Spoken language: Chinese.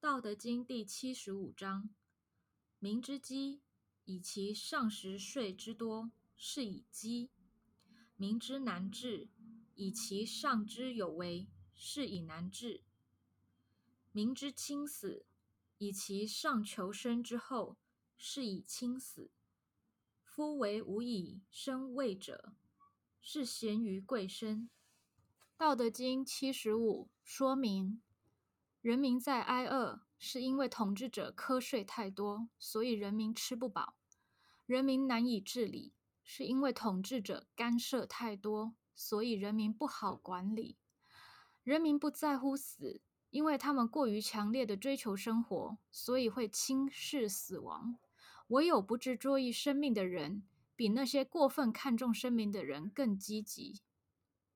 道德经第七十五章：民之饥，以其上食税之多，是以饥；民之难治，以其上之有为，是以难治；民之轻死，以其上求生之厚，是以轻死。夫为无以生畏者，是贤于贵生。道德经七十五说明。人民在挨饿，是因为统治者瞌睡太多，所以人民吃不饱；人民难以治理，是因为统治者干涉太多，所以人民不好管理；人民不在乎死，因为他们过于强烈的追求生活，所以会轻视死亡。唯有不执着于生命的人，比那些过分看重生命的人更积极。